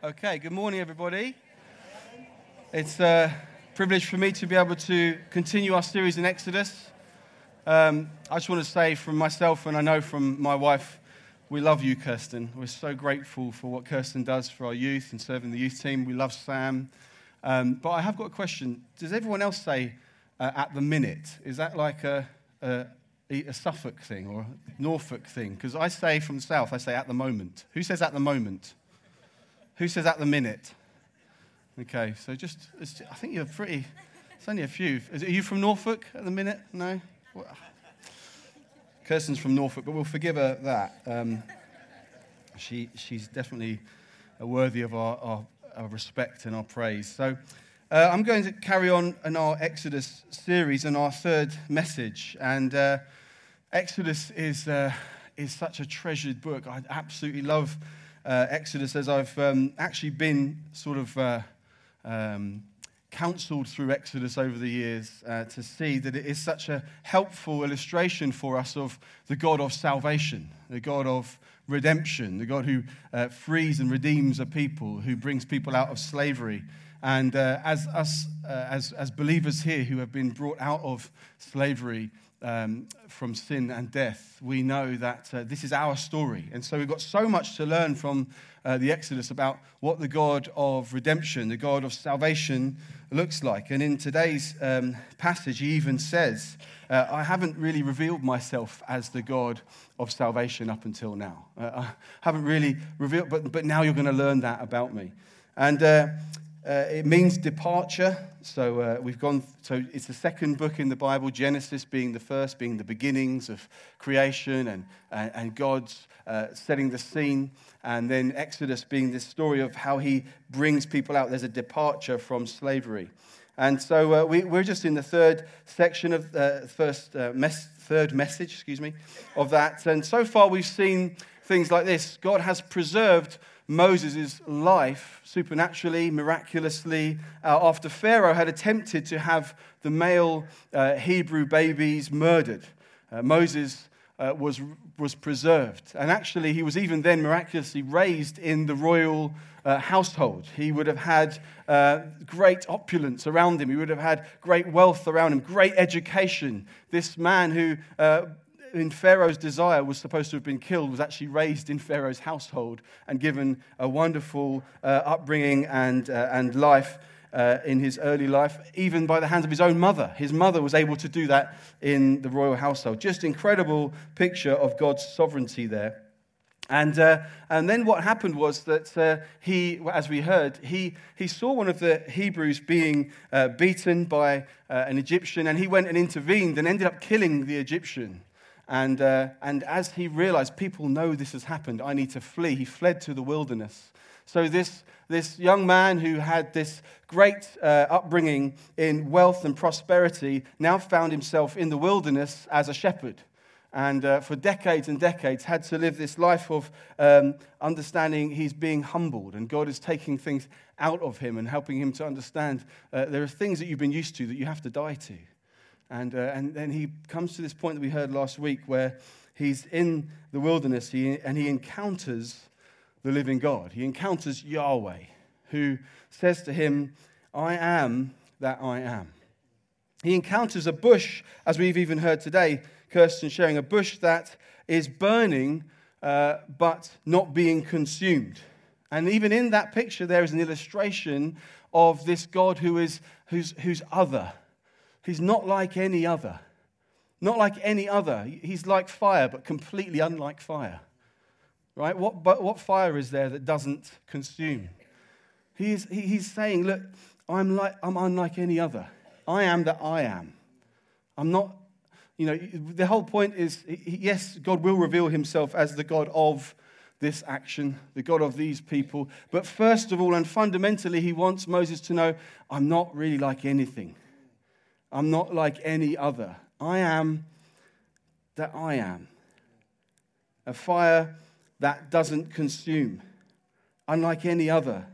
Okay, good morning, everybody. It's a privilege for me to be able to continue our series in Exodus. Um, I just want to say from myself, and I know from my wife, we love you, Kirsten. We're so grateful for what Kirsten does for our youth and serving the youth team. We love Sam. Um, but I have got a question. Does everyone else say uh, at the minute? Is that like a, a, a Suffolk thing or a Norfolk thing? Because I say from the south, I say at the moment. Who says at the moment? Who says at the minute? Okay, so just, I think you're pretty, it's only a few. Is, are you from Norfolk at the minute? No? Kirsten's from Norfolk, but we'll forgive her that. Um, she, she's definitely worthy of our, our, our, respect and our praise. So uh, I'm going to carry on in our Exodus series and our third message. And uh, Exodus is, uh, is such a treasured book. I absolutely love uh, Exodus as I've um, actually been sort of uh, um, counseled through Exodus over the years uh, to see that it is such a helpful illustration for us of the God of salvation, the God of redemption, the God who uh, frees and redeems a people, who brings people out of slavery. And uh, as us, uh, as, as believers here who have been brought out of slavery, um, from sin and death, we know that uh, this is our story. And so we've got so much to learn from uh, the Exodus about what the God of redemption, the God of salvation, looks like. And in today's um, passage, he even says, uh, I haven't really revealed myself as the God of salvation up until now. Uh, I haven't really revealed, but, but now you're going to learn that about me. And uh, it means departure. So uh, we've gone, so it's the second book in the Bible, Genesis being the first, being the beginnings of creation and, and, and God's uh, setting the scene. And then Exodus being this story of how he brings people out. There's a departure from slavery. And so uh, we, are just in the third section of the uh, first uh, mes- third message, excuse me, of that. And so far we've seen things like this God has preserved Moses' life supernaturally, miraculously, uh, after Pharaoh had attempted to have the male uh, Hebrew babies murdered. Uh, Moses uh, was, was preserved. And actually, he was even then miraculously raised in the royal uh, household. He would have had uh, great opulence around him, he would have had great wealth around him, great education. This man who in Pharaoh's desire was supposed to have been killed was actually raised in Pharaoh's household and given a wonderful uh, upbringing and, uh, and life uh, in his early life, even by the hands of his own mother. His mother was able to do that in the royal household. Just incredible picture of God's sovereignty there. And, uh, and then what happened was that uh, he, as we heard, he, he saw one of the Hebrews being uh, beaten by uh, an Egyptian, and he went and intervened and ended up killing the Egyptian. And, uh, and as he realized, people know this has happened, I need to flee, he fled to the wilderness. So, this, this young man who had this great uh, upbringing in wealth and prosperity now found himself in the wilderness as a shepherd. And uh, for decades and decades, had to live this life of um, understanding he's being humbled and God is taking things out of him and helping him to understand uh, there are things that you've been used to that you have to die to. And, uh, and then he comes to this point that we heard last week where he's in the wilderness he, and he encounters the living God. He encounters Yahweh, who says to him, I am that I am. He encounters a bush, as we've even heard today, Kirsten sharing, a bush that is burning uh, but not being consumed. And even in that picture, there is an illustration of this God who is who's, who's other, He's not like any other. Not like any other. He's like fire, but completely unlike fire. Right? What, but what fire is there that doesn't consume? He is, he, he's saying, Look, I'm, like, I'm unlike any other. I am that I am. I'm not, you know, the whole point is yes, God will reveal himself as the God of this action, the God of these people. But first of all and fundamentally, he wants Moses to know, I'm not really like anything. I'm not like any other. I am that I am. A fire that doesn't consume, unlike any other.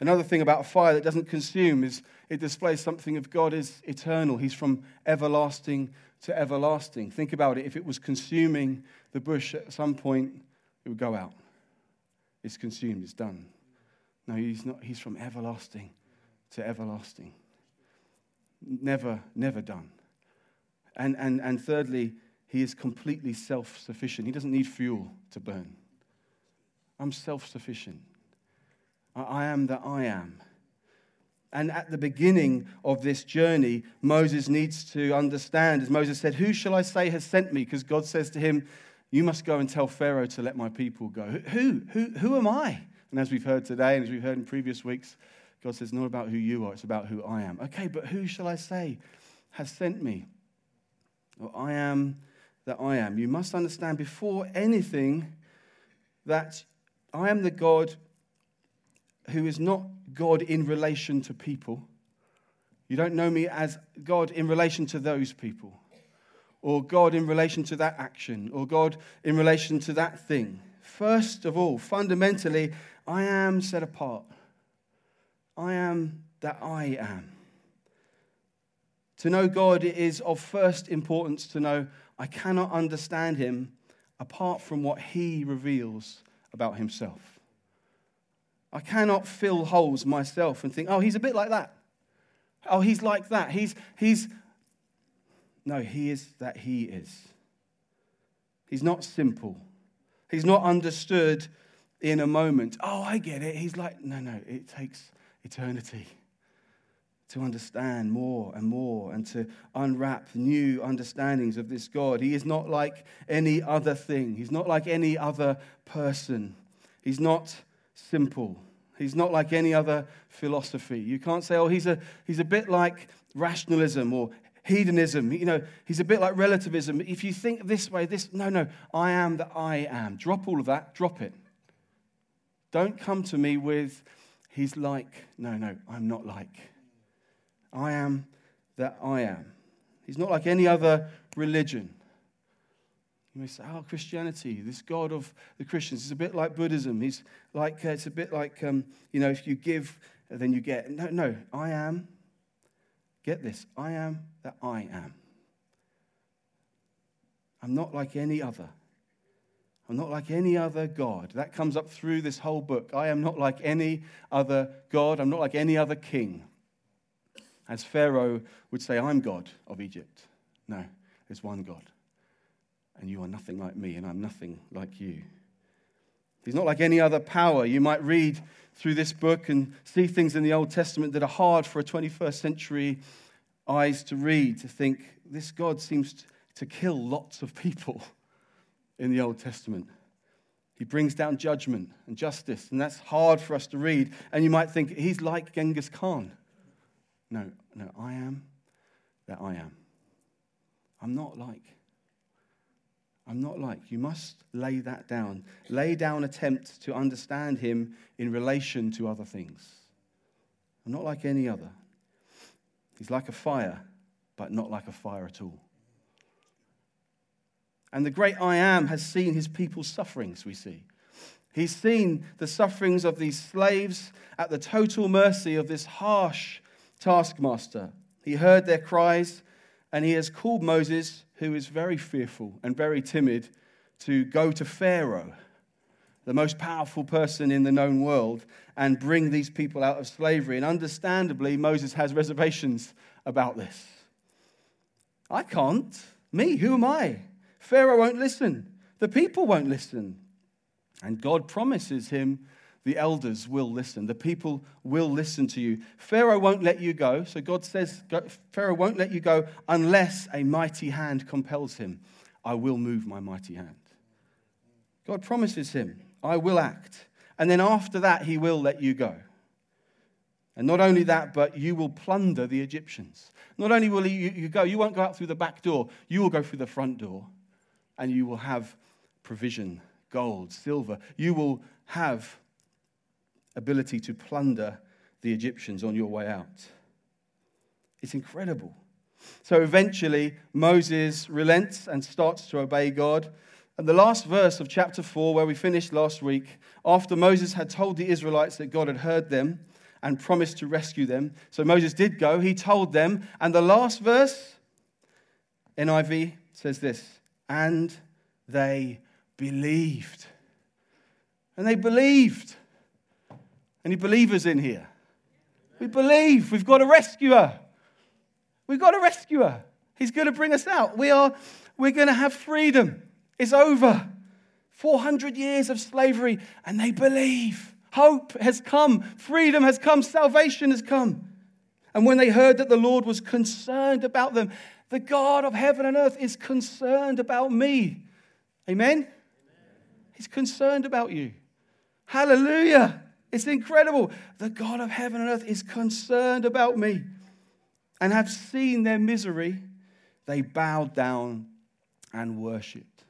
Another thing about fire that doesn't consume is it displays something of God is eternal. He's from everlasting to everlasting. Think about it. If it was consuming the bush at some point, it would go out. it's consumed, it's done. No, he's not. He's from everlasting to everlasting. Never, never done. And, and, and thirdly, he is completely self sufficient. He doesn't need fuel to burn. I'm self sufficient. I, am that I am. And at the beginning of this journey, Moses needs to understand, as Moses said, Who shall I say has sent me? Because God says to him, You must go and tell Pharaoh to let my people go. Who? Who, who am I? And as we've heard today, and as we've heard in previous weeks, God says, Not about who you are, it's about who I am. Okay, but who shall I say has sent me? Well, I am that I am. You must understand before anything that I am the God who is not God in relation to people. You don't know me as God in relation to those people, or God in relation to that action, or God in relation to that thing. First of all, fundamentally, I am set apart. I am that I am. To know God is of first importance to know I cannot understand Him apart from what He reveals about Himself. I cannot fill holes myself and think, oh, he's a bit like that. Oh, he's like that. He's, he's. No, he is that he is. He's not simple. He's not understood in a moment. Oh, I get it. He's like, no, no, it takes eternity to understand more and more and to unwrap new understandings of this God. He is not like any other thing, He's not like any other person. He's not simple. He's not like any other philosophy. You can't say, oh, he's a, he's a bit like rationalism or hedonism. You know, he's a bit like relativism. If you think this way, this, no, no, I am that I am. Drop all of that, drop it. Don't come to me with, he's like, no, no, I'm not like. I am that I am. He's not like any other religion. You may say, oh, Christianity, this God of the Christians, is a bit like Buddhism. He's like, uh, it's a bit like, um, you know, if you give, then you get. No, no, I am. Get this. I am that I am. I'm not like any other. I'm not like any other God. That comes up through this whole book. I am not like any other God. I'm not like any other king. As Pharaoh would say, I'm God of Egypt. No, there's one God and you are nothing like me, and I'm nothing like you. He's not like any other power. You might read through this book and see things in the Old Testament that are hard for a 21st century eyes to read, to think, this God seems to kill lots of people in the Old Testament. He brings down judgment and justice, and that's hard for us to read. And you might think, he's like Genghis Khan. No, no, I am that I am. I'm not like I'm not like. You must lay that down. Lay down attempt to understand him in relation to other things. I'm not like any other. He's like a fire, but not like a fire at all. And the great I am has seen his people's sufferings, we see. He's seen the sufferings of these slaves at the total mercy of this harsh taskmaster. He heard their cries and he has called Moses who is very fearful and very timid, to go to Pharaoh, the most powerful person in the known world, and bring these people out of slavery. And understandably, Moses has reservations about this. I can't. Me, who am I? Pharaoh won't listen. The people won't listen. And God promises him the elders will listen. The people will listen to you. Pharaoh won't let you go. So God says, Pharaoh won't let you go unless a mighty hand compels him. I will move my mighty hand. God promises him, I will act. And then after that, he will let you go. And not only that, but you will plunder the Egyptians. Not only will you, you go, you won't go out through the back door, you will go through the front door and you will have provision gold, silver. You will have ability to plunder the Egyptians on your way out. It's incredible. So eventually, Moses relents and starts to obey God. And the last verse of chapter 4, where we finished last week, after Moses had told the Israelites that God had heard them and promised to rescue them, so Moses did go, he told them, and the last verse, NIV says this, and they believed. And they believed. Any believers in here? We believe we've got a rescuer. We've got a rescuer. He's going to bring us out. We are, we're going to have freedom. It's over. 400 years of slavery, and they believe. Hope has come, freedom has come, salvation has come. And when they heard that the Lord was concerned about them, the God of heaven and earth is concerned about me. Amen? Amen. He's concerned about you. Hallelujah. It's incredible. The God of heaven and earth is concerned about me. And have seen their misery, they bowed down and worshipped.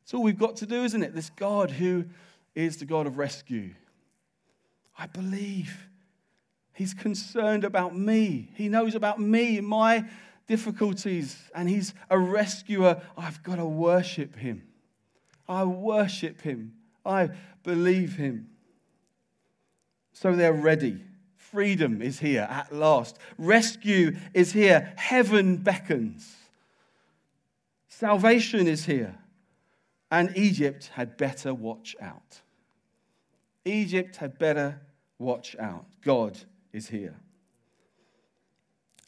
That's all we've got to do, isn't it? This God who is the God of rescue. I believe He's concerned about me. He knows about me, my difficulties, and He's a rescuer. I've got to worship Him. I worship Him. I believe Him. So they're ready. Freedom is here at last. Rescue is here. Heaven beckons. Salvation is here. And Egypt had better watch out. Egypt had better watch out. God is here.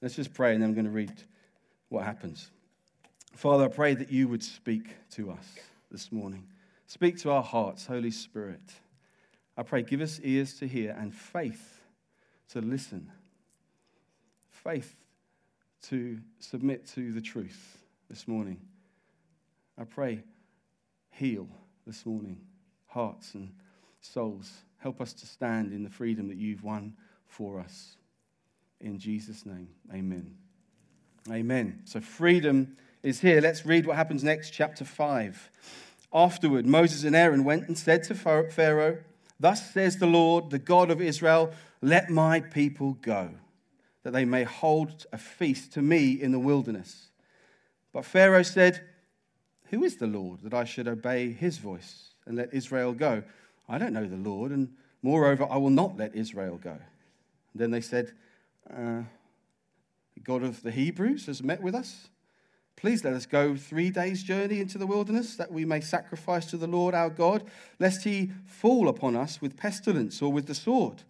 Let's just pray and then I'm going to read what happens. Father, I pray that you would speak to us this morning. Speak to our hearts, Holy Spirit. I pray, give us ears to hear and faith to listen, faith to submit to the truth this morning. I pray, heal this morning hearts and souls. Help us to stand in the freedom that you've won for us. In Jesus' name, amen. Amen. So, freedom is here. Let's read what happens next, chapter 5. Afterward, Moses and Aaron went and said to Pharaoh, Thus says the Lord, the God of Israel, let my people go, that they may hold a feast to me in the wilderness. But Pharaoh said, Who is the Lord that I should obey his voice and let Israel go? I don't know the Lord, and moreover, I will not let Israel go. Then they said, uh, The God of the Hebrews has met with us. Please let us go three days' journey into the wilderness, that we may sacrifice to the Lord our God, lest he fall upon us with pestilence or with the sword.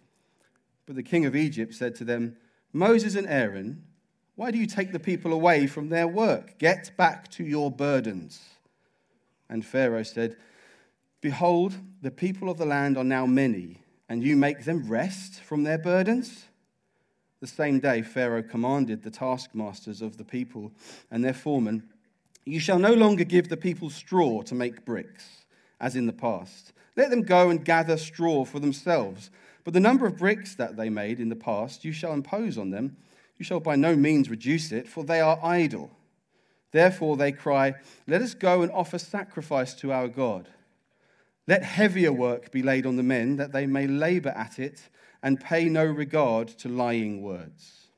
But the king of Egypt said to them, Moses and Aaron, why do you take the people away from their work? Get back to your burdens. And Pharaoh said, Behold, the people of the land are now many, and you make them rest from their burdens? The same day, Pharaoh commanded the taskmasters of the people and their foremen You shall no longer give the people straw to make bricks, as in the past. Let them go and gather straw for themselves. But the number of bricks that they made in the past, you shall impose on them. You shall by no means reduce it, for they are idle. Therefore they cry, Let us go and offer sacrifice to our God. Let heavier work be laid on the men, that they may labor at it and pay no regard to lying words.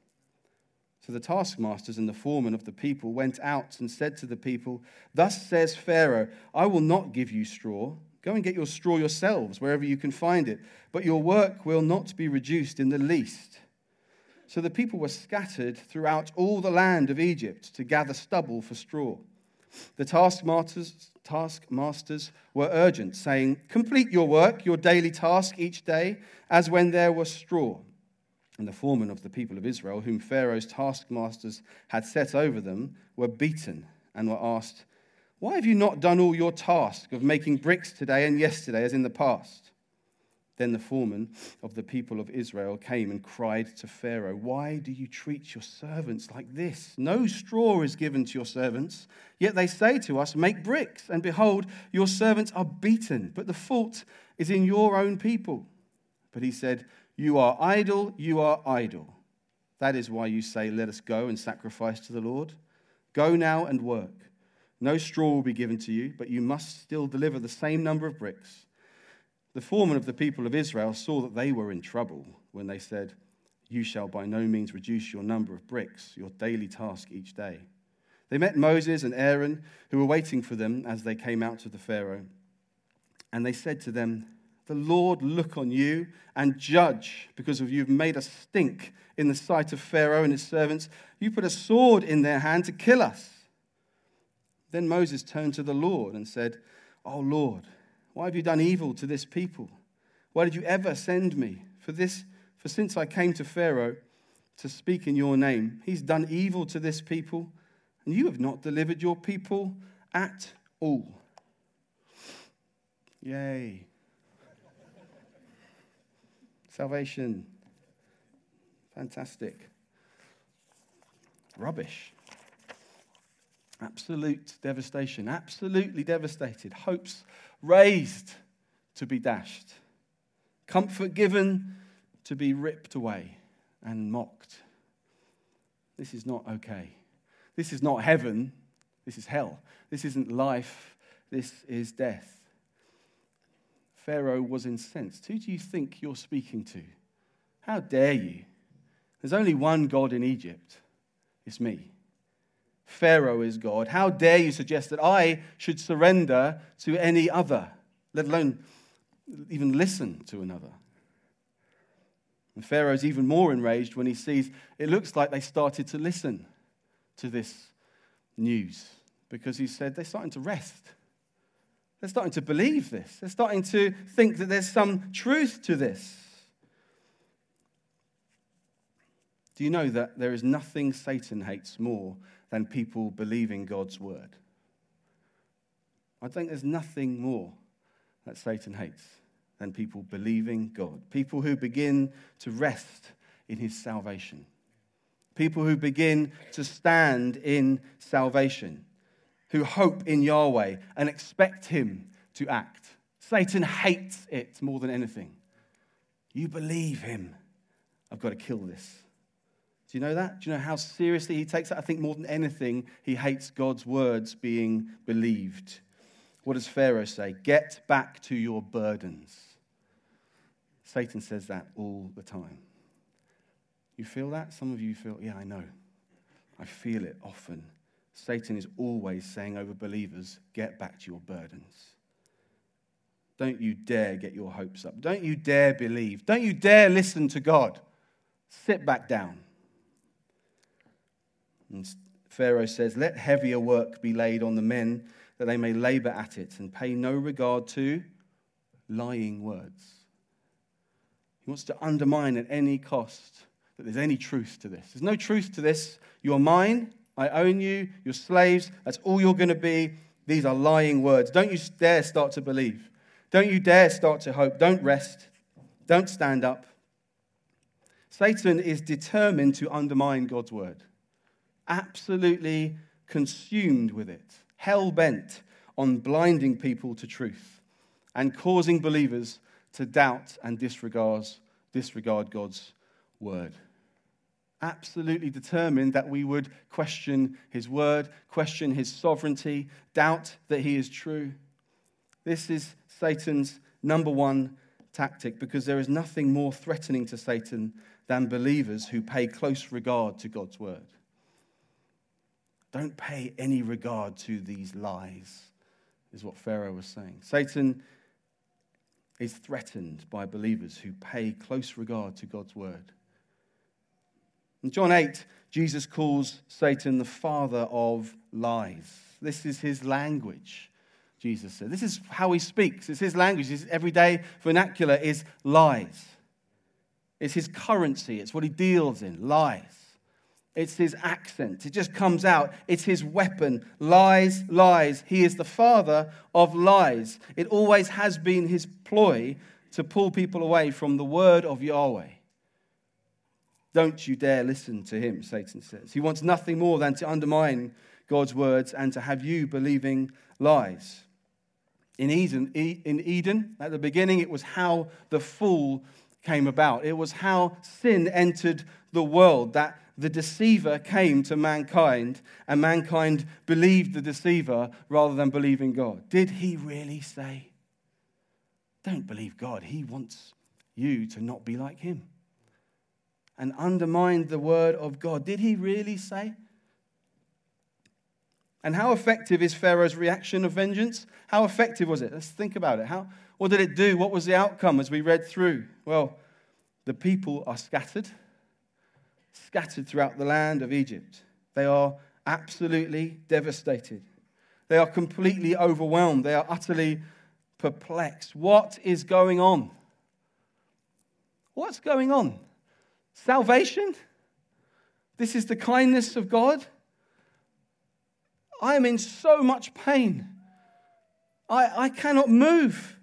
So the taskmasters and the foremen of the people went out and said to the people, Thus says Pharaoh, I will not give you straw. Go and get your straw yourselves, wherever you can find it, but your work will not be reduced in the least. So the people were scattered throughout all the land of Egypt to gather stubble for straw. The taskmasters, taskmasters were urgent, saying, Complete your work, your daily task each day, as when there was straw. And the foremen of the people of Israel, whom Pharaoh's taskmasters had set over them, were beaten and were asked, Why have you not done all your task of making bricks today and yesterday as in the past? Then the foreman of the people of Israel came and cried to Pharaoh, Why do you treat your servants like this? No straw is given to your servants. Yet they say to us, Make bricks, and behold, your servants are beaten. But the fault is in your own people. But he said, You are idle, you are idle. That is why you say, Let us go and sacrifice to the Lord. Go now and work. No straw will be given to you, but you must still deliver the same number of bricks. The foreman of the people of Israel saw that they were in trouble when they said, You shall by no means reduce your number of bricks, your daily task each day. They met Moses and Aaron, who were waiting for them as they came out to the Pharaoh. And they said to them, The Lord look on you and judge, because of you've made us stink in the sight of Pharaoh and his servants. You put a sword in their hand to kill us. Then Moses turned to the Lord and said, Oh Lord, Why have you done evil to this people? Why did you ever send me? For this, for since I came to Pharaoh to speak in your name, he's done evil to this people, and you have not delivered your people at all. Yay. Salvation. Fantastic. Rubbish. Absolute devastation. Absolutely devastated. Hopes raised to be dashed. Comfort given to be ripped away and mocked. This is not okay. This is not heaven. This is hell. This isn't life. This is death. Pharaoh was incensed. Who do you think you're speaking to? How dare you? There's only one God in Egypt. It's me. Pharaoh is God. How dare you suggest that I should surrender to any other, let alone even listen to another? And Pharaoh's even more enraged when he sees it looks like they started to listen to this news because he said they're starting to rest. They're starting to believe this. They're starting to think that there's some truth to this. Do you know that there is nothing Satan hates more than people believing God's word? I think there's nothing more that Satan hates than people believing God. People who begin to rest in his salvation. People who begin to stand in salvation who hope in Yahweh and expect Him to act. Satan hates it more than anything. You believe Him. I've got to kill this. Do you know that? Do you know how seriously he takes that? I think more than anything, he hates God's words being believed. What does Pharaoh say? Get back to your burdens. Satan says that all the time. You feel that? Some of you feel, yeah, I know. I feel it often. Satan is always saying over believers, get back to your burdens. Don't you dare get your hopes up. Don't you dare believe. Don't you dare listen to God. Sit back down. And Pharaoh says, Let heavier work be laid on the men that they may labor at it and pay no regard to lying words. He wants to undermine at any cost that there's any truth to this. There's no truth to this. You are mine. I own you, you're slaves, that's all you're going to be. These are lying words. Don't you dare start to believe. Don't you dare start to hope. Don't rest. Don't stand up. Satan is determined to undermine God's word, absolutely consumed with it, hell bent on blinding people to truth and causing believers to doubt and disregard, disregard God's word absolutely determined that we would question his word, question his sovereignty, doubt that he is true. This is Satan's number one tactic because there is nothing more threatening to Satan than believers who pay close regard to God's word. Don't pay any regard to these lies, is what Pharaoh was saying. Satan is threatened by believers who pay close regard to God's word. In John 8, Jesus calls Satan the father of lies. This is his language, Jesus said. This is how he speaks. It's his language. His everyday vernacular is lies. It's his currency. It's what he deals in lies. It's his accent. It just comes out. It's his weapon. Lies, lies. He is the father of lies. It always has been his ploy to pull people away from the word of Yahweh. Don't you dare listen to him, Satan says. He wants nothing more than to undermine God's words and to have you believing lies. In Eden, in Eden, at the beginning, it was how the fall came about. It was how sin entered the world, that the deceiver came to mankind and mankind believed the deceiver rather than believing God. Did he really say? Don't believe God. He wants you to not be like him and undermined the word of God. Did he really say? And how effective is Pharaoh's reaction of vengeance? How effective was it? Let's think about it. How, what did it do? What was the outcome as we read through? Well, the people are scattered, scattered throughout the land of Egypt. They are absolutely devastated. They are completely overwhelmed. They are utterly perplexed. What is going on? What's going on? Salvation? This is the kindness of God? I am in so much pain. I, I cannot move.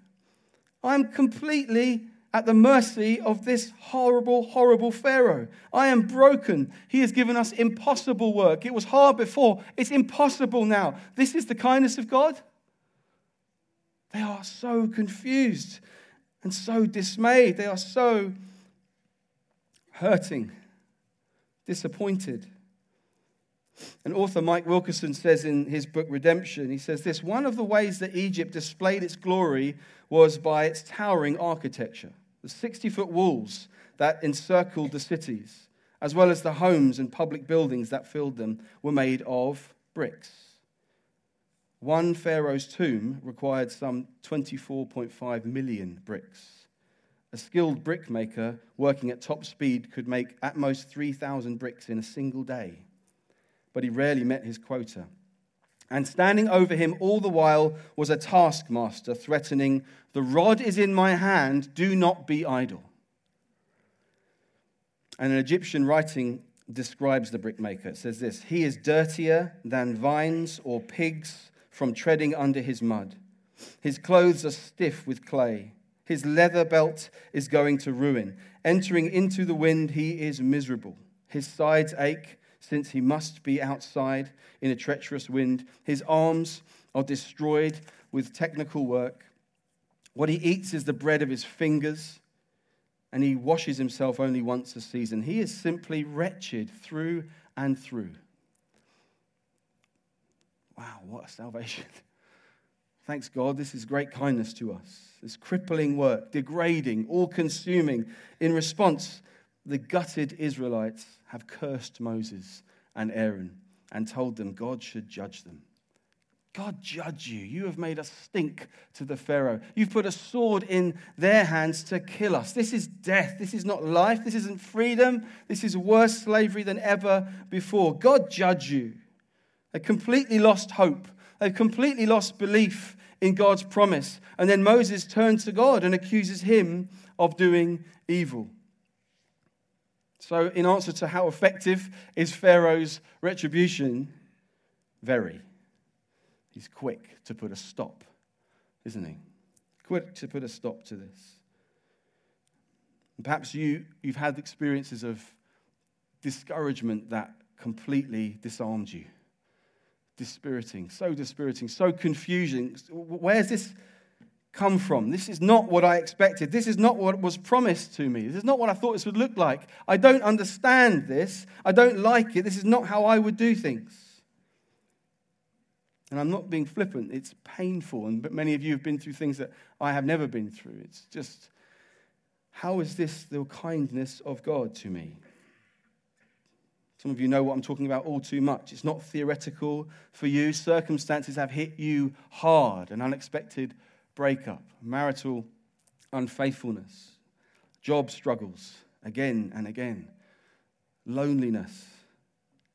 I'm completely at the mercy of this horrible, horrible Pharaoh. I am broken. He has given us impossible work. It was hard before, it's impossible now. This is the kindness of God. They are so confused and so dismayed. They are so hurting, disappointed. And author Mike Wilkerson says in his book Redemption, he says this one of the ways that Egypt displayed its glory was by its towering architecture. The 60 foot walls that encircled the cities, as well as the homes and public buildings that filled them, were made of bricks. One Pharaoh's tomb required some 24.5 million bricks. A skilled brickmaker working at top speed could make at most 3,000 bricks in a single day, but he rarely met his quota. And standing over him all the while was a taskmaster threatening, The rod is in my hand, do not be idle. And an Egyptian writing describes the brickmaker. It says this He is dirtier than vines or pigs from treading under his mud. His clothes are stiff with clay. His leather belt is going to ruin. Entering into the wind, he is miserable. His sides ache since he must be outside in a treacherous wind. His arms are destroyed with technical work. What he eats is the bread of his fingers, and he washes himself only once a season. He is simply wretched through and through. Wow, what a salvation. Thanks God, this is great kindness to us. This crippling work, degrading, all consuming. In response, the gutted Israelites have cursed Moses and Aaron and told them God should judge them. God judge you. You have made us stink to the Pharaoh. You've put a sword in their hands to kill us. This is death. This is not life. This isn't freedom. This is worse slavery than ever before. God judge you. They completely lost hope. They've completely lost belief in God's promise. And then Moses turns to God and accuses him of doing evil. So, in answer to how effective is Pharaoh's retribution, very. He's quick to put a stop, isn't he? Quick to put a stop to this. And perhaps you, you've had experiences of discouragement that completely disarmed you. Dispiriting, so dispiriting, so confusing. Where's this come from? This is not what I expected. This is not what was promised to me. This is not what I thought this would look like. I don't understand this. I don't like it. This is not how I would do things. And I'm not being flippant. It's painful. And many of you have been through things that I have never been through. It's just, how is this the kindness of God to me? Some of you know what I'm talking about all too much. It's not theoretical for you. Circumstances have hit you hard, and unexpected breakup, marital unfaithfulness, job struggles again and again, loneliness,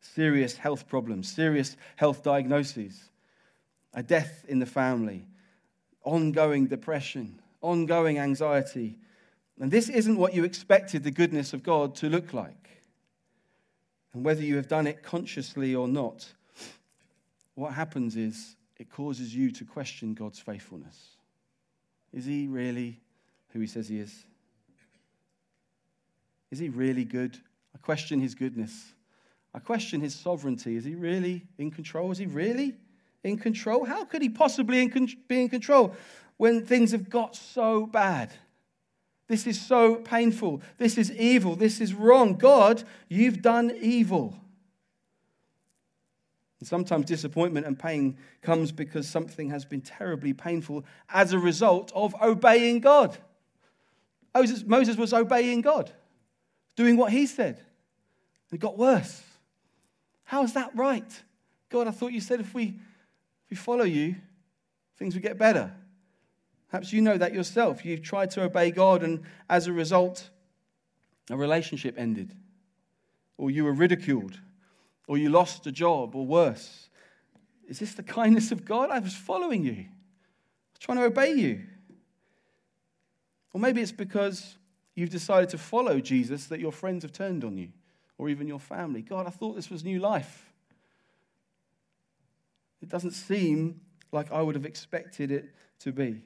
serious health problems, serious health diagnoses, a death in the family, ongoing depression, ongoing anxiety. And this isn't what you expected the goodness of God to look like. And whether you have done it consciously or not, what happens is it causes you to question God's faithfulness. Is he really who he says he is? Is he really good? I question his goodness. I question his sovereignty. Is he really in control? Is he really in control? How could he possibly be in control when things have got so bad? This is so painful. This is evil. This is wrong. God, you've done evil. And sometimes disappointment and pain comes because something has been terribly painful as a result of obeying God. Moses, Moses was obeying God, doing what he said. It got worse. How is that right? God, I thought you said if we, if we follow you, things would get better. Perhaps you know that yourself. You've tried to obey God, and as a result, a relationship ended, or you were ridiculed or you lost a job, or worse. Is this the kindness of God? I was following you, I was trying to obey you. Or maybe it's because you've decided to follow Jesus that your friends have turned on you, or even your family. God, I thought this was new life. It doesn't seem like I would have expected it to be.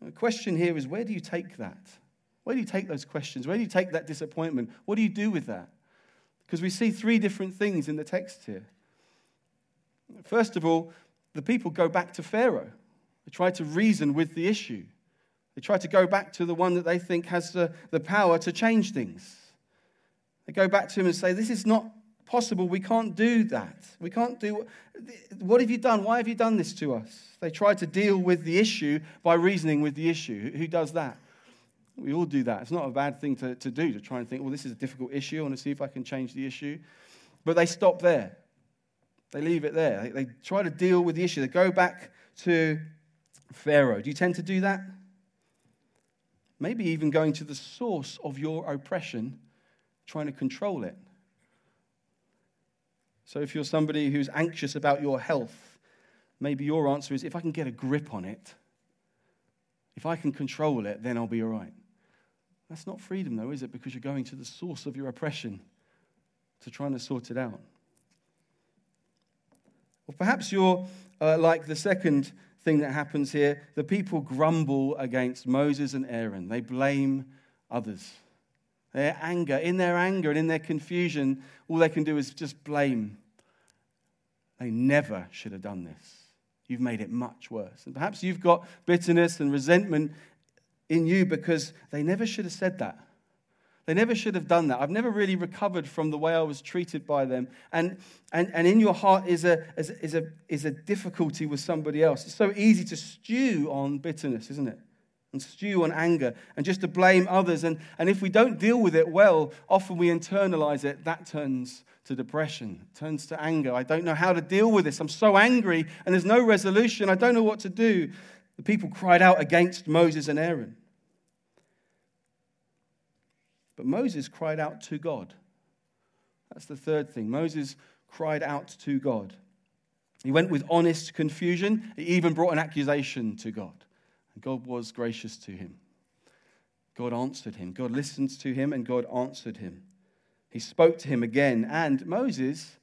The question here is where do you take that? Where do you take those questions? Where do you take that disappointment? What do you do with that? Because we see three different things in the text here. First of all, the people go back to Pharaoh. They try to reason with the issue. They try to go back to the one that they think has the, the power to change things. They go back to him and say, This is not possible. We can't do that. We can't do. What have you done? Why have you done this to us? They try to deal with the issue by reasoning with the issue. Who does that? We all do that. It's not a bad thing to, to do, to try and think, well, this is a difficult issue. I want to see if I can change the issue. But they stop there. They leave it there. They, they try to deal with the issue. They go back to Pharaoh. Do you tend to do that? Maybe even going to the source of your oppression, trying to control it. So if you're somebody who's anxious about your health, maybe your answer is if I can get a grip on it, if I can control it, then I'll be all right. That's not freedom, though, is it? Because you're going to the source of your oppression to try and sort it out. Or perhaps you're uh, like the second thing that happens here the people grumble against Moses and Aaron, they blame others. Their anger, in their anger and in their confusion, all they can do is just blame. They never should have done this. You've made it much worse. And perhaps you've got bitterness and resentment in you because they never should have said that. They never should have done that. I've never really recovered from the way I was treated by them. And, and, and in your heart is a, is, is, a, is a difficulty with somebody else. It's so easy to stew on bitterness, isn't it? And stew on anger and just to blame others. And, and if we don't deal with it well, often we internalize it. That turns to depression, turns to anger. I don't know how to deal with this. I'm so angry and there's no resolution. I don't know what to do. The people cried out against Moses and Aaron. But Moses cried out to God. That's the third thing. Moses cried out to God. He went with honest confusion. He even brought an accusation to God. And God was gracious to him. God answered him. God listened to him, and God answered him. He spoke to him again. And Moses,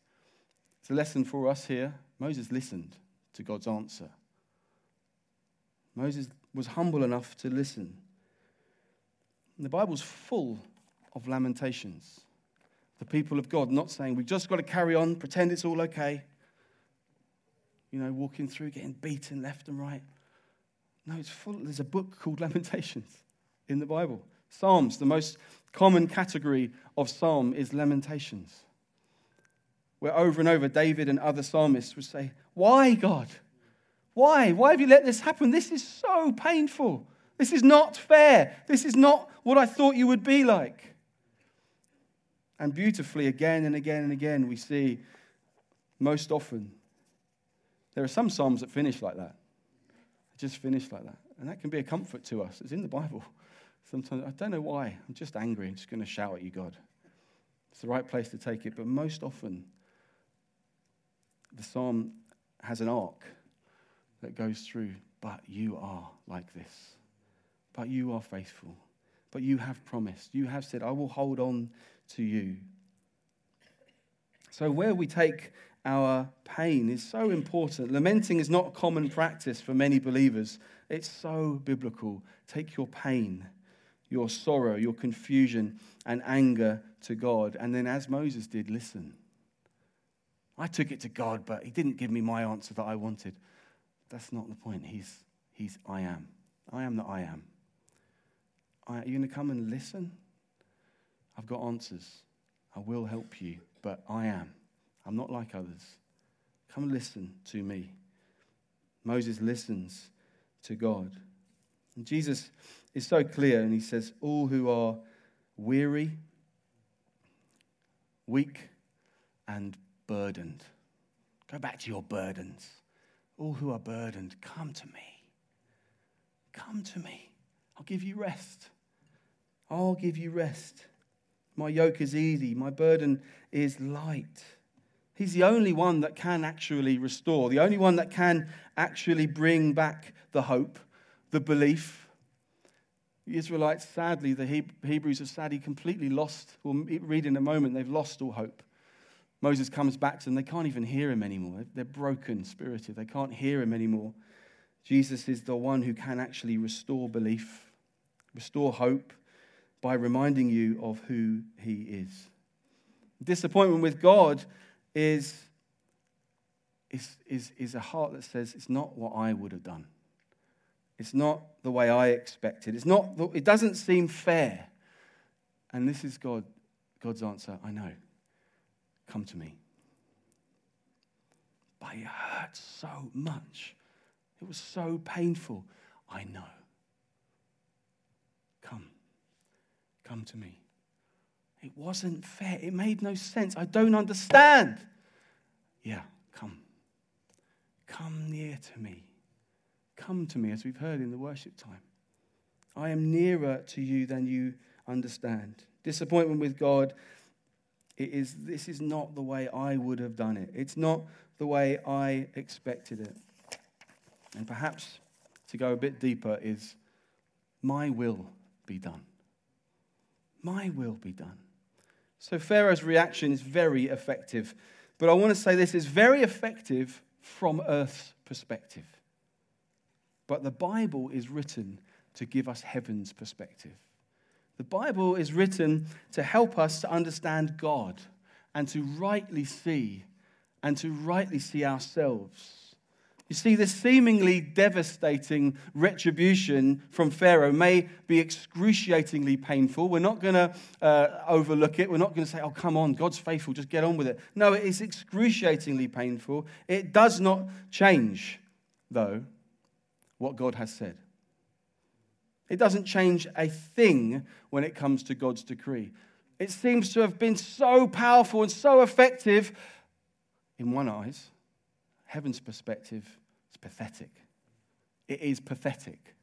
it's a lesson for us here. Moses listened to God's answer. Moses was humble enough to listen. And the Bible's full of lamentations. The people of God not saying, we've just got to carry on, pretend it's all okay. You know, walking through, getting beaten left and right. No, it's full. There's a book called Lamentations in the Bible. Psalms, the most common category of psalm is lamentations, where over and over David and other psalmists would say, Why, God? Why? Why have you let this happen? This is so painful. This is not fair. This is not what I thought you would be like. And beautifully, again and again and again, we see most often there are some Psalms that finish like that. They just finish like that. And that can be a comfort to us. It's in the Bible. Sometimes, I don't know why. I'm just angry. I'm just going to shout at you, God. It's the right place to take it. But most often, the psalm has an arc that goes through, but you are like this. But you are faithful. But you have promised. You have said, I will hold on to you. So, where we take our pain is so important. Lamenting is not a common practice for many believers, it's so biblical. Take your pain your sorrow, your confusion, and anger to God. And then, as Moses did, listen. I took it to God, but he didn't give me my answer that I wanted. That's not the point. He's, he's I am. I am that I am. I, are you going to come and listen? I've got answers. I will help you, but I am. I'm not like others. Come and listen to me. Moses listens to God. And Jesus is so clear, and he says, All who are weary, weak, and burdened. Go back to your burdens. All who are burdened, come to me. Come to me. I'll give you rest. I'll give you rest. My yoke is easy, my burden is light. He's the only one that can actually restore, the only one that can actually bring back the hope, the belief. The Israelites, sadly, the Hebrews have sadly completely lost. We'll read in a moment, they've lost all hope. Moses comes back to them, they can't even hear him anymore. They're broken spirited, they can't hear him anymore. Jesus is the one who can actually restore belief, restore hope by reminding you of who he is. Disappointment with God is, is, is, is a heart that says, It's not what I would have done. It's not the way I expected. It's not, it doesn't seem fair. And this is God, God's answer I know. Come to me. But it hurt so much. It was so painful. I know. Come. Come to me. It wasn't fair. It made no sense. I don't understand. Yeah, come. Come near to me. Come to me, as we've heard in the worship time. I am nearer to you than you understand. Disappointment with God it is this is not the way I would have done it. It's not the way I expected it. And perhaps to go a bit deeper is my will be done. My will be done. So Pharaoh's reaction is very effective. But I want to say this is very effective from earth's perspective. But the Bible is written to give us heaven's perspective. The Bible is written to help us to understand God and to rightly see and to rightly see ourselves you see, this seemingly devastating retribution from Pharaoh may be excruciatingly painful. We're not going to uh, overlook it. We're not going to say, oh, come on, God's faithful, just get on with it. No, it is excruciatingly painful. It does not change, though, what God has said. It doesn't change a thing when it comes to God's decree. It seems to have been so powerful and so effective in one eyes, heaven's perspective, is pathetic. It is pathetic.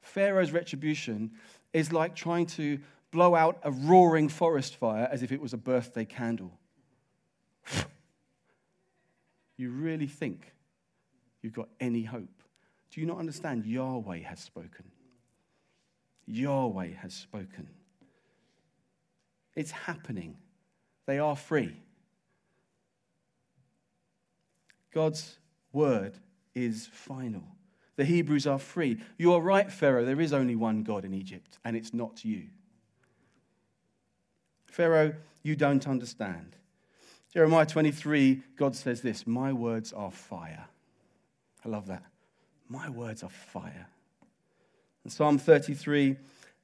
Pharaoh's retribution is like trying to blow out a roaring forest fire as if it was a birthday candle. you really think you've got any hope? Do you not understand? Yahweh has spoken. Yahweh has spoken. It's happening. They are free. God's word is final. The Hebrews are free. You are right, Pharaoh. There is only one God in Egypt, and it's not you. Pharaoh, you don't understand. Jeremiah 23, God says this My words are fire. I love that. My words are fire. And Psalm 33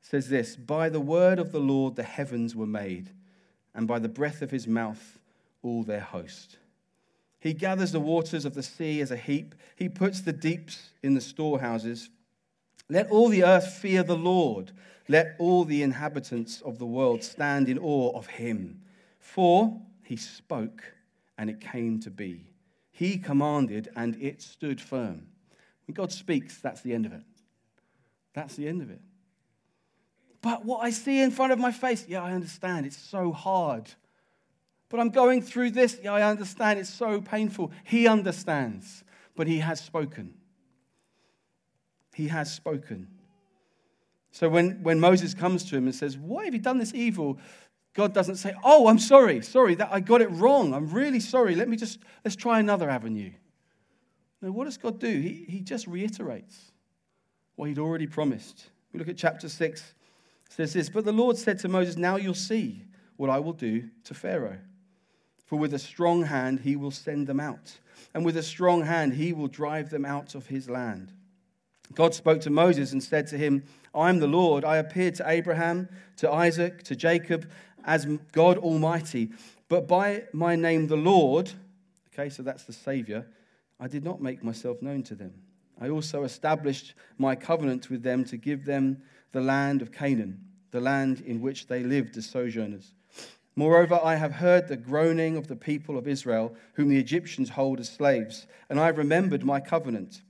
says this By the word of the Lord the heavens were made, and by the breath of his mouth all their host. He gathers the waters of the sea as a heap. He puts the deeps in the storehouses. Let all the earth fear the Lord. Let all the inhabitants of the world stand in awe of him. For he spoke, and it came to be. He commanded, and it stood firm. When God speaks, that's the end of it. That's the end of it. But what I see in front of my face, yeah, I understand. It's so hard. But I'm going through this. Yeah, I understand. It's so painful. He understands, but he has spoken. He has spoken. So when, when Moses comes to him and says, Why have you done this evil? God doesn't say, Oh, I'm sorry, sorry, that I got it wrong. I'm really sorry. Let me just, let's try another avenue. No, what does God do? He, he just reiterates what he'd already promised. We look at chapter 6. It says this But the Lord said to Moses, Now you'll see what I will do to Pharaoh. For with a strong hand he will send them out, and with a strong hand he will drive them out of his land. God spoke to Moses and said to him, I am the Lord. I appeared to Abraham, to Isaac, to Jacob as God Almighty. But by my name, the Lord, okay, so that's the Savior, I did not make myself known to them. I also established my covenant with them to give them the land of Canaan, the land in which they lived as sojourners. Moreover, I have heard the groaning of the people of Israel, whom the Egyptians hold as slaves, and I have remembered my covenant.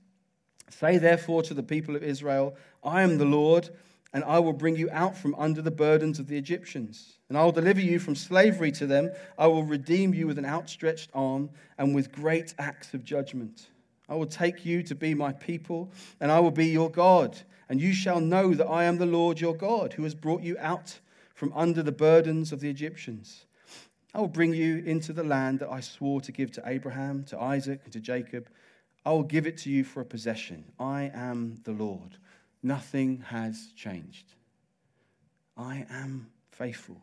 Say therefore to the people of Israel, I am the Lord. And I will bring you out from under the burdens of the Egyptians. And I will deliver you from slavery to them. I will redeem you with an outstretched arm and with great acts of judgment. I will take you to be my people, and I will be your God. And you shall know that I am the Lord your God, who has brought you out from under the burdens of the Egyptians. I will bring you into the land that I swore to give to Abraham, to Isaac, and to Jacob. I will give it to you for a possession. I am the Lord. Nothing has changed. I am faithful.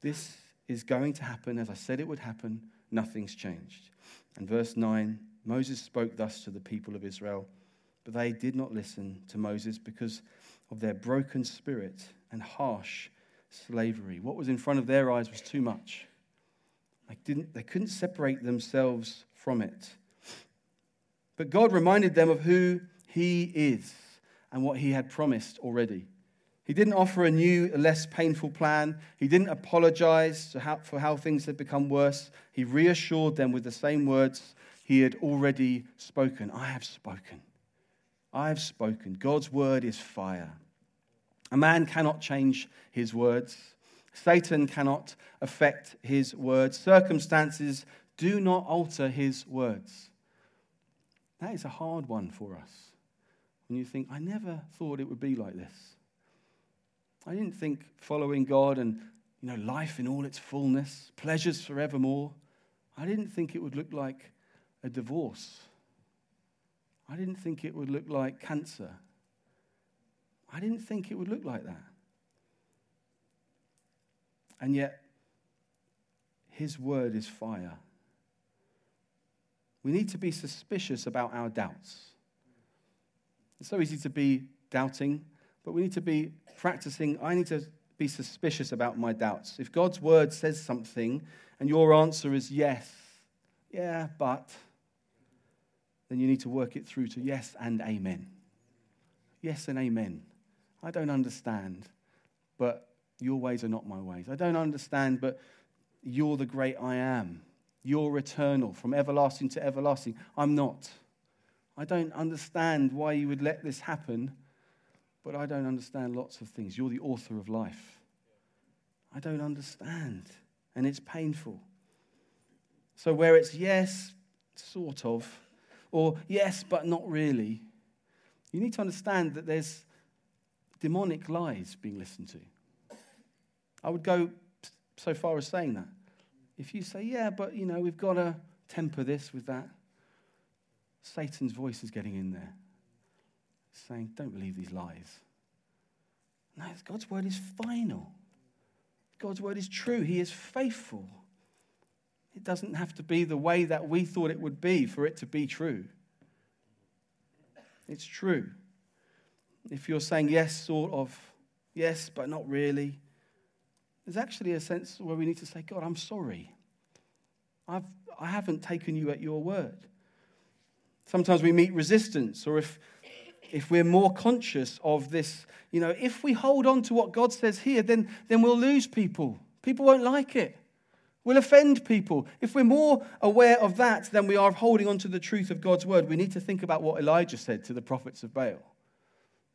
This is going to happen as I said it would happen. Nothing's changed. And verse 9 Moses spoke thus to the people of Israel, but they did not listen to Moses because of their broken spirit and harsh slavery. What was in front of their eyes was too much. They, didn't, they couldn't separate themselves from it. But God reminded them of who He is and what he had promised already. He didn't offer a new, less painful plan. He didn't apologize for how things had become worse. He reassured them with the same words he had already spoken I have spoken. I have spoken. God's word is fire. A man cannot change his words. Satan cannot affect his words. Circumstances do not alter his words. That is a hard one for us and you think, I never thought it would be like this. I didn't think following God and you know, life in all its fullness, pleasures forevermore, I didn't think it would look like a divorce. I didn't think it would look like cancer. I didn't think it would look like that. And yet, His word is fire. We need to be suspicious about our doubts. It's so easy to be doubting, but we need to be practicing. I need to be suspicious about my doubts. If God's word says something and your answer is yes, yeah, but, then you need to work it through to yes and amen. Yes and amen. I don't understand, but your ways are not my ways. I don't understand, but you're the great I am. You're eternal, from everlasting to everlasting. I'm not. I don't understand why you would let this happen, but I don't understand lots of things. You're the author of life. I don't understand, and it's painful. So, where it's yes, sort of, or yes, but not really, you need to understand that there's demonic lies being listened to. I would go so far as saying that. If you say, yeah, but you know, we've got to temper this with that, Satan's voice is getting in there, saying, Don't believe these lies. No, God's word is final. God's word is true. He is faithful. It doesn't have to be the way that we thought it would be for it to be true. It's true. If you're saying yes, sort of, yes, but not really, there's actually a sense where we need to say, God, I'm sorry. I've, I haven't taken you at your word. Sometimes we meet resistance, or if, if we're more conscious of this, you know, if we hold on to what God says here, then, then we'll lose people. People won't like it. We'll offend people. If we're more aware of that than we are of holding on to the truth of God's word, we need to think about what Elijah said to the prophets of Baal.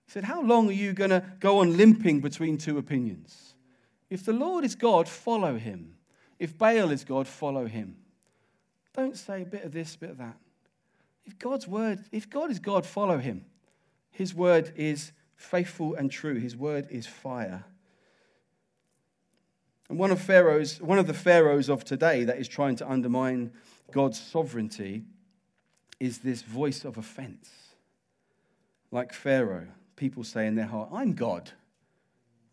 He said, How long are you going to go on limping between two opinions? If the Lord is God, follow him. If Baal is God, follow him. Don't say a bit of this, bit of that. If God's word, if God is God, follow him. His word is faithful and true. His word is fire. And one of Pharaoh's, one of the pharaohs of today that is trying to undermine God's sovereignty is this voice of offense. Like Pharaoh, people say in their heart, I'm God.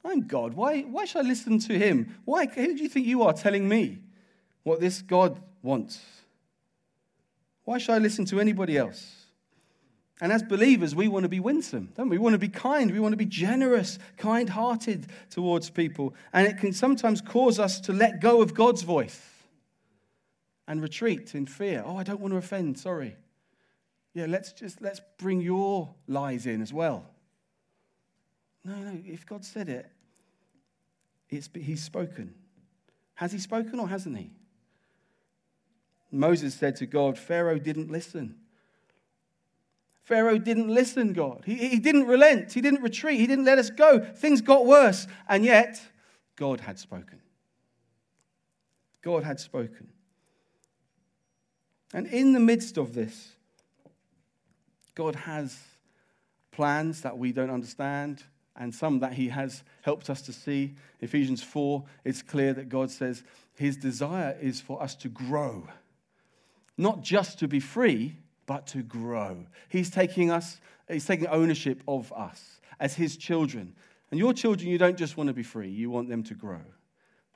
I'm God. Why, why should I listen to him? Why, who do you think you are telling me what this God wants? Why should I listen to anybody else? And as believers, we want to be winsome, don't we? We want to be kind. We want to be generous, kind hearted towards people. And it can sometimes cause us to let go of God's voice and retreat in fear. Oh, I don't want to offend, sorry. Yeah, let's just let's bring your lies in as well. No, no, if God said it, it's, he's spoken. Has he spoken or hasn't he? Moses said to God, Pharaoh didn't listen. Pharaoh didn't listen, God. He, he didn't relent. He didn't retreat. He didn't let us go. Things got worse. And yet, God had spoken. God had spoken. And in the midst of this, God has plans that we don't understand and some that He has helped us to see. Ephesians 4, it's clear that God says His desire is for us to grow, not just to be free, but to grow. He's taking us, He's taking ownership of us as His children. And your children, you don't just want to be free, you want them to grow.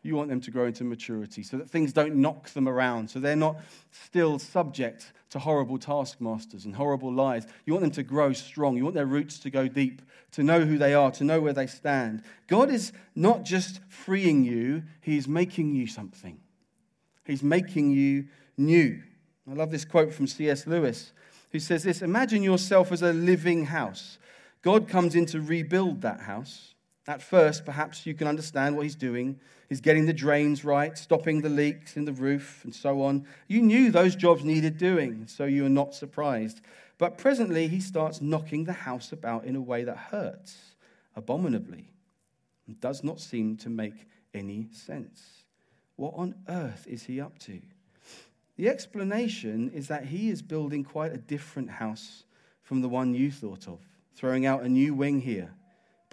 You want them to grow into maturity so that things don't knock them around, so they're not still subject to horrible taskmasters and horrible lies. You want them to grow strong. You want their roots to go deep, to know who they are, to know where they stand. God is not just freeing you, He's making you something. He's making you new. I love this quote from C.S. Lewis, who says this Imagine yourself as a living house. God comes in to rebuild that house. At first, perhaps you can understand what he's doing. He's getting the drains right, stopping the leaks in the roof, and so on. You knew those jobs needed doing, so you are not surprised. But presently, he starts knocking the house about in a way that hurts abominably and does not seem to make any sense. What on earth is he up to? The explanation is that he is building quite a different house from the one you thought of, throwing out a new wing here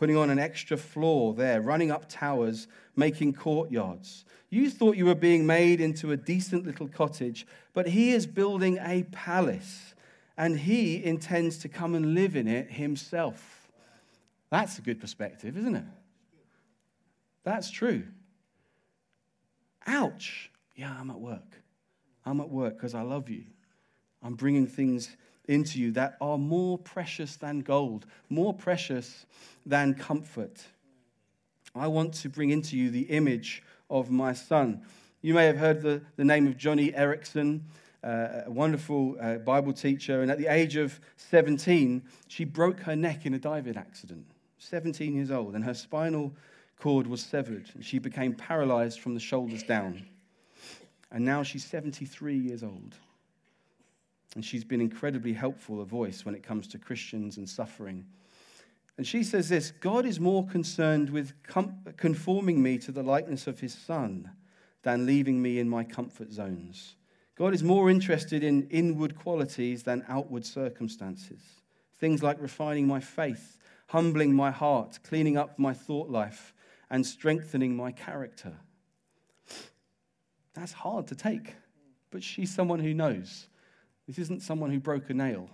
putting on an extra floor there, running up towers, making courtyards. You thought you were being made into a decent little cottage, but he is building a palace, and he intends to come and live in it himself. That's a good perspective, isn't it? That's true. Ouch. Yeah, I'm at work. I'm at work because I love you. I'm bringing things into you that are more precious than gold, more precious than comfort. I want to bring into you the image of my son. You may have heard the, the name of Joni Eareckson, uh, a wonderful uh, Bible teacher. And at the age of 17, she broke her neck in a diving accident. 17 years old, and her spinal cord was severed, and she became paralyzed from the shoulders down. And now she's 73 years old. And she's been incredibly helpful, a voice when it comes to Christians and suffering. And she says this God is more concerned with conforming me to the likeness of his son than leaving me in my comfort zones. God is more interested in inward qualities than outward circumstances. Things like refining my faith, humbling my heart, cleaning up my thought life, and strengthening my character. That's hard to take, but she's someone who knows. This isn't someone who broke a nail.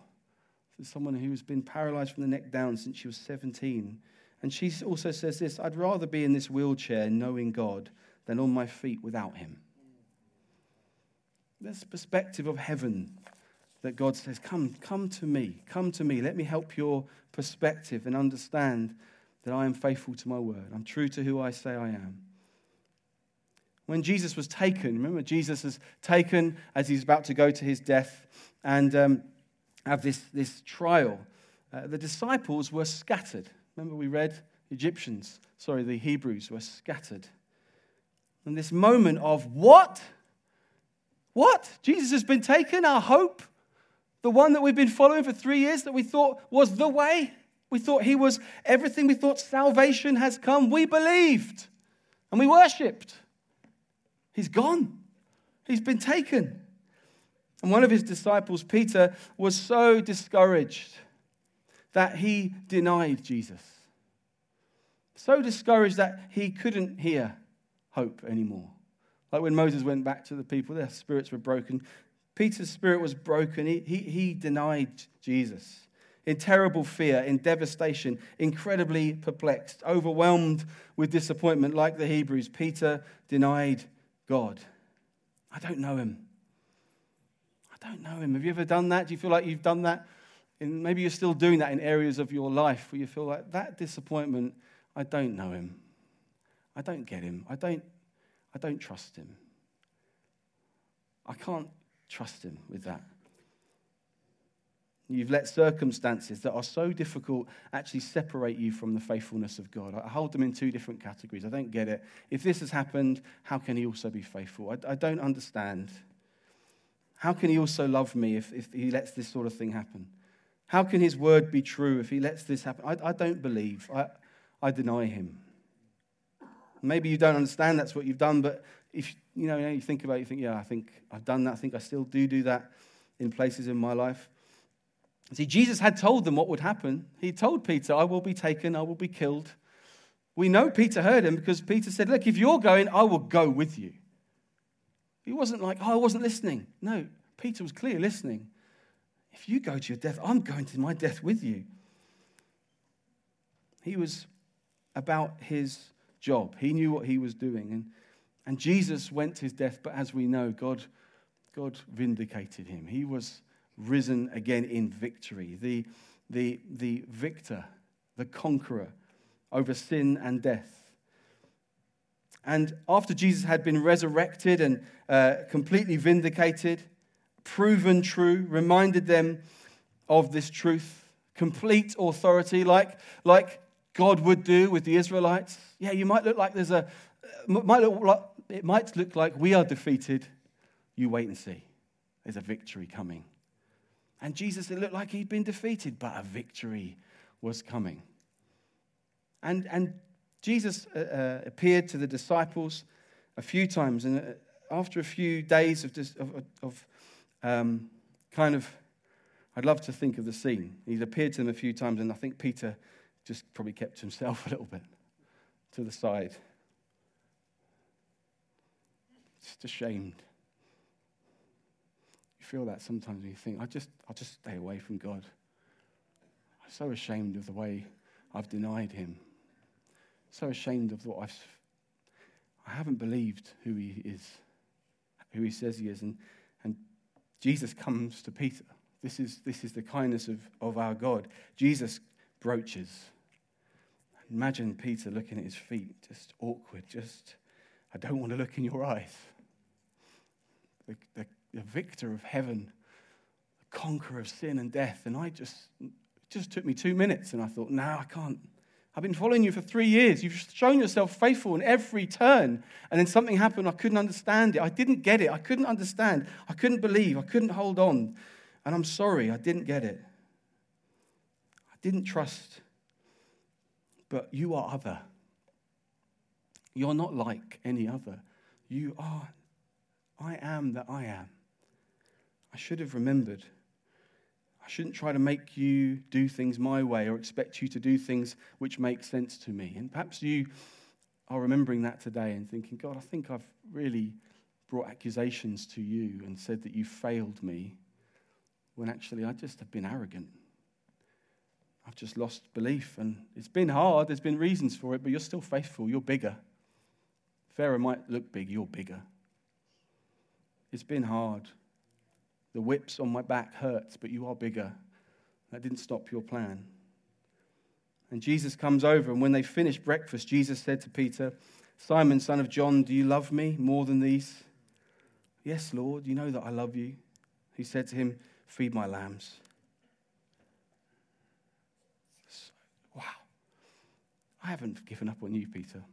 This is someone who has been paralyzed from the neck down since she was 17. And she also says this I'd rather be in this wheelchair knowing God than on my feet without Him. This perspective of heaven that God says, Come, come to me, come to me. Let me help your perspective and understand that I am faithful to my word. I'm true to who I say I am when Jesus was taken, remember, Jesus is taken as he's about to go to his death and um, have this, this trial. Uh, the disciples were scattered. Remember, we read Egyptians, sorry, the Hebrews were scattered. And this moment of what? What? Jesus has been taken, our hope, the one that we've been following for three years that we thought was the way. We thought he was everything. We thought salvation has come. We believed and we worshipped. He's gone, he's been taken. And one of his disciples, Peter, was so discouraged that he denied Jesus. So discouraged that he couldn't hear hope anymore. Like when Moses went back to the people, their spirits were broken. Peter's spirit was broken. He, he, he denied Jesus in terrible fear, in devastation, incredibly perplexed, overwhelmed with disappointment, like the Hebrews. Peter denied God. I don't know him. I don't know him. Have you ever done that? Do you feel like you've done that? And maybe you're still doing that in areas of your life where you feel like that disappointment, I don't know him. I don't get him. I don't, I don't trust him. I can't trust him with that. You've let circumstances that are so difficult actually separate you from the faithfulness of God. I hold them in two different categories. I don't get it. If this has happened, how can He also be faithful? I, I don't understand. How can He also love me if, if He lets this sort of thing happen? How can his word be true if he lets this happen? I, I don't believe. I, I deny him. Maybe you don't understand that's what you've done, but if you know, you think about it, you think, yeah, I think I've done that. I think I still do do that in places in my life. See, Jesus had told them what would happen. He told Peter, I will be taken, I will be killed. We know Peter heard him because Peter said, Look, if you're going, I will go with you. He wasn't like, Oh, I wasn't listening. No, Peter was clear listening. If you go to your death, I'm going to my death with you. He was about his job, he knew what he was doing. And, and Jesus went to his death, but as we know, God, God vindicated him. He was risen again in victory, the, the, the victor, the conqueror over sin and death. And after Jesus had been resurrected and uh, completely vindicated, proven true, reminded them of this truth, complete authority, like, like God would do with the Israelites. Yeah, you might look like there's a, might look like, it might look like we are defeated. You wait and see. There's a victory coming. And Jesus, it looked like he'd been defeated, but a victory was coming. And, and Jesus uh, uh, appeared to the disciples a few times. And uh, after a few days of, of, of um, kind of, I'd love to think of the scene. He'd appeared to them a few times, and I think Peter just probably kept himself a little bit to the side. Just ashamed feel that sometimes when you think, I just, I'll just stay away from God. I'm so ashamed of the way I've denied him. So ashamed of what I've, I haven't believed who he is, who he says he is. And, and Jesus comes to Peter. This is, this is the kindness of, of our God. Jesus broaches. Imagine Peter looking at his feet, just awkward, just, I don't want to look in your eyes. The, the the victor of heaven, the conqueror of sin and death. And I just, just took me two minutes, and I thought, no, I can't. I've been following you for three years. You've shown yourself faithful in every turn. And then something happened. I couldn't understand it. I didn't get it. I couldn't understand. I couldn't believe. I couldn't hold on. And I'm sorry, I didn't get it. I didn't trust. But you are other. You're not like any other. You are, I am that I am. I should have remembered. I shouldn't try to make you do things my way or expect you to do things which make sense to me. And perhaps you are remembering that today and thinking, God, I think I've really brought accusations to you and said that you failed me when actually I just have been arrogant. I've just lost belief. And it's been hard. There's been reasons for it, but you're still faithful. You're bigger. Pharaoh might look big, you're bigger. It's been hard. The whips on my back hurts, but you are bigger. That didn't stop your plan. And Jesus comes over, and when they finished breakfast, Jesus said to Peter, Simon, son of John, do you love me more than these? Yes, Lord, you know that I love you. He said to him, Feed my lambs. Wow. I haven't given up on you, Peter.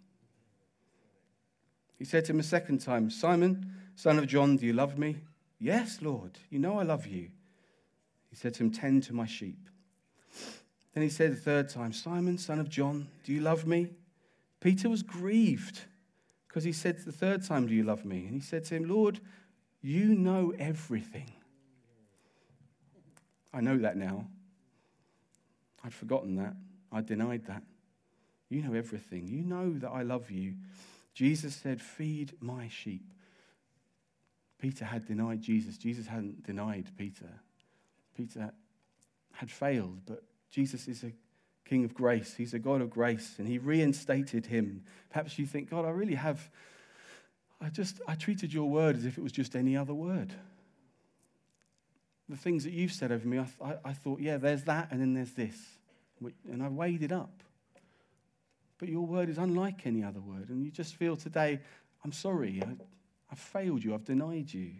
He said to him a second time, Simon, son of John, do you love me? Yes, Lord, you know I love you. He said to him, Tend to my sheep. Then he said the third time, Simon, son of John, do you love me? Peter was grieved because he said the third time, Do you love me? And he said to him, Lord, you know everything. I know that now. I'd forgotten that. I denied that. You know everything. You know that I love you. Jesus said, Feed my sheep. Peter had denied Jesus. Jesus hadn't denied Peter. Peter had failed, but Jesus is a King of grace. He's a God of grace, and he reinstated him. Perhaps you think, God, I really have. I just, I treated your word as if it was just any other word. The things that you've said over me, I, I, I thought, yeah, there's that, and then there's this. And I weighed it up. But your word is unlike any other word. And you just feel today, I'm sorry. I, I've failed you, I've denied you.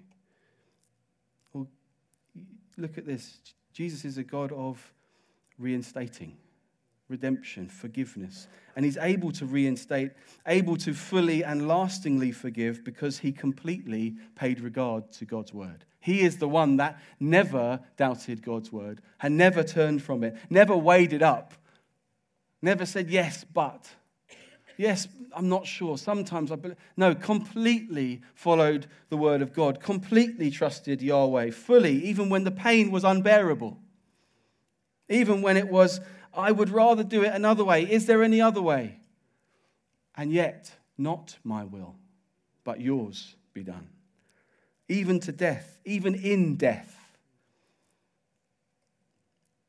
Well, look at this. Jesus is a God of reinstating. redemption, forgiveness. And he's able to reinstate, able to fully and lastingly forgive because he completely paid regard to God's word. He is the one that never doubted God's word, had never turned from it, never weighed it up, never said, yes, but. Yes, I'm not sure. Sometimes I believe. No, completely followed the word of God, completely trusted Yahweh, fully, even when the pain was unbearable. Even when it was, I would rather do it another way. Is there any other way? And yet, not my will, but yours be done. Even to death, even in death.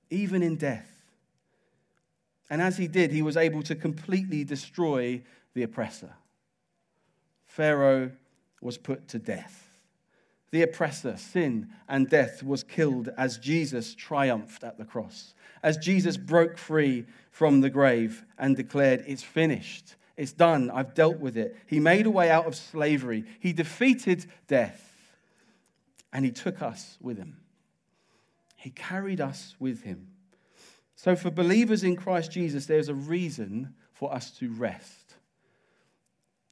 Even in death. And as he did, he was able to completely destroy the oppressor. Pharaoh was put to death. The oppressor, sin and death, was killed as Jesus triumphed at the cross, as Jesus broke free from the grave and declared, It's finished, it's done, I've dealt with it. He made a way out of slavery, he defeated death, and he took us with him. He carried us with him. So, for believers in Christ Jesus, there's a reason for us to rest.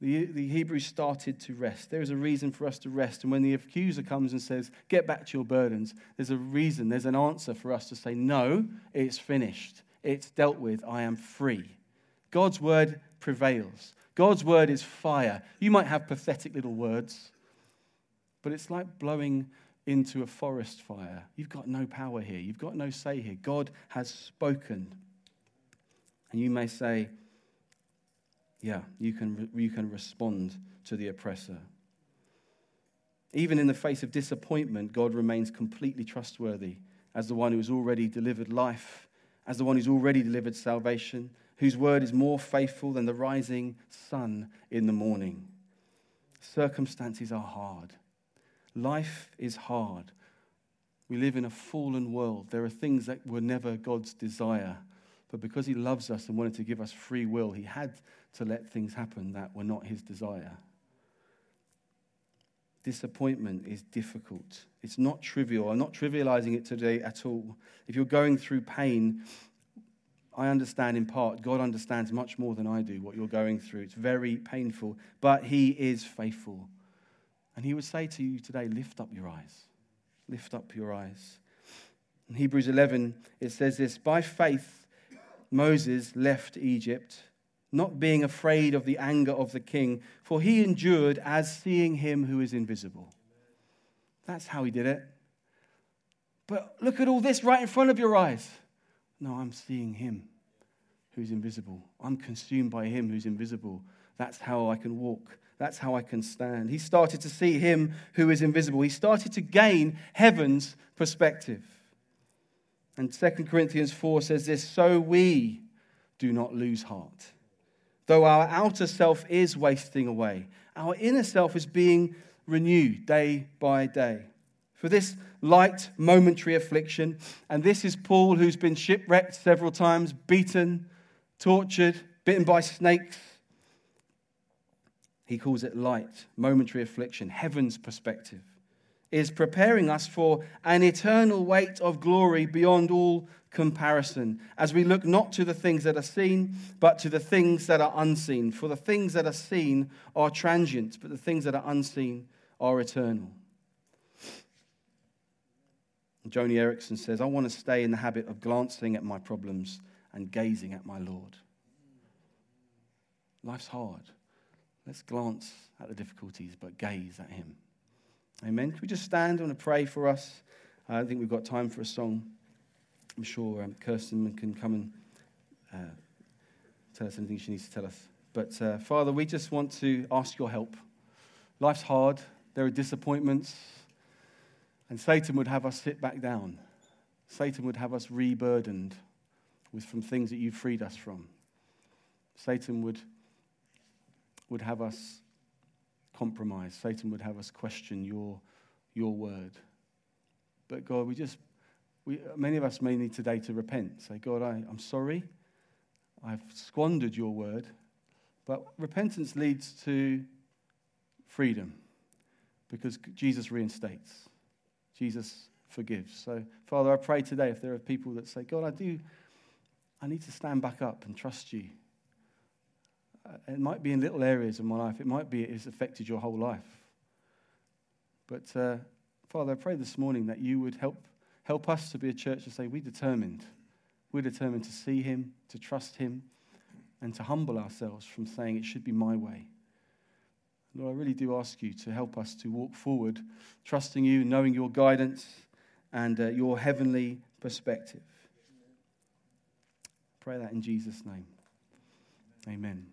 The, the Hebrews started to rest. There is a reason for us to rest. And when the accuser comes and says, Get back to your burdens, there's a reason, there's an answer for us to say, No, it's finished. It's dealt with. I am free. God's word prevails. God's word is fire. You might have pathetic little words, but it's like blowing into a forest fire. You've got no power here. You've got no say here. God has spoken. And you may say, yeah, you can, you can respond to the oppressor. Even in the face of disappointment, God remains completely trustworthy as the one who has already delivered life, as the one who's already delivered salvation, whose word is more faithful than the rising sun in the morning. Circumstances are hard. Life is hard. We live in a fallen world. There are things that were never God's desire. But because He loves us and wanted to give us free will, He had to let things happen that were not His desire. Disappointment is difficult. It's not trivial. I'm not trivializing it today at all. If you're going through pain, I understand in part. God understands much more than I do what you're going through. It's very painful, but He is faithful. And he would say to you today, lift up your eyes. Lift up your eyes. In Hebrews 11, it says this By faith, Moses left Egypt, not being afraid of the anger of the king, for he endured as seeing him who is invisible. That's how he did it. But look at all this right in front of your eyes. No, I'm seeing him who's invisible. I'm consumed by him who's invisible. That's how I can walk that's how I can stand. He started to see him who is invisible. He started to gain heaven's perspective. And 2 Corinthians 4 says this So we do not lose heart. Though our outer self is wasting away, our inner self is being renewed day by day. For this light, momentary affliction, and this is Paul who's been shipwrecked several times, beaten, tortured, bitten by snakes he calls it light, momentary affliction, heaven's perspective, is preparing us for an eternal weight of glory beyond all comparison as we look not to the things that are seen, but to the things that are unseen. For the things that are seen are transient, but the things that are unseen are eternal. Joni Eareckson says, I want to stay in the habit of glancing at my problems and gazing at my Lord. Life's hard. Let's glance at the difficulties, but gaze at Him. Amen. Can we just stand? To pray for us. I don't think we've got time for a song. I'm sure um, Kirsten can come and uh, tell us anything she needs to tell us. But uh, Father, we just want to ask your help. Life's hard, there are disappointments, and Satan would have us sit back down. Satan would have us reburdened with from things that you've freed us from. Satan would would have us compromise. Satan would have us question your, your word. But God, we just, we, many of us may need today to repent. Say, God, I, I'm sorry. I've squandered your word. But repentance leads to freedom because Jesus reinstates, Jesus forgives. So, Father, I pray today if there are people that say, God, I do, I need to stand back up and trust you. Uh, it might be in little areas of my life, it might be it's affected your whole life. But uh, Father, I pray this morning that you would help, help us to be a church to say, We're determined. We're determined to see him, to trust him, and to humble ourselves from saying it should be my way. Lord, I really do ask you to help us to walk forward, trusting you, knowing your guidance and uh, your heavenly perspective. Pray that in Jesus' name. Amen.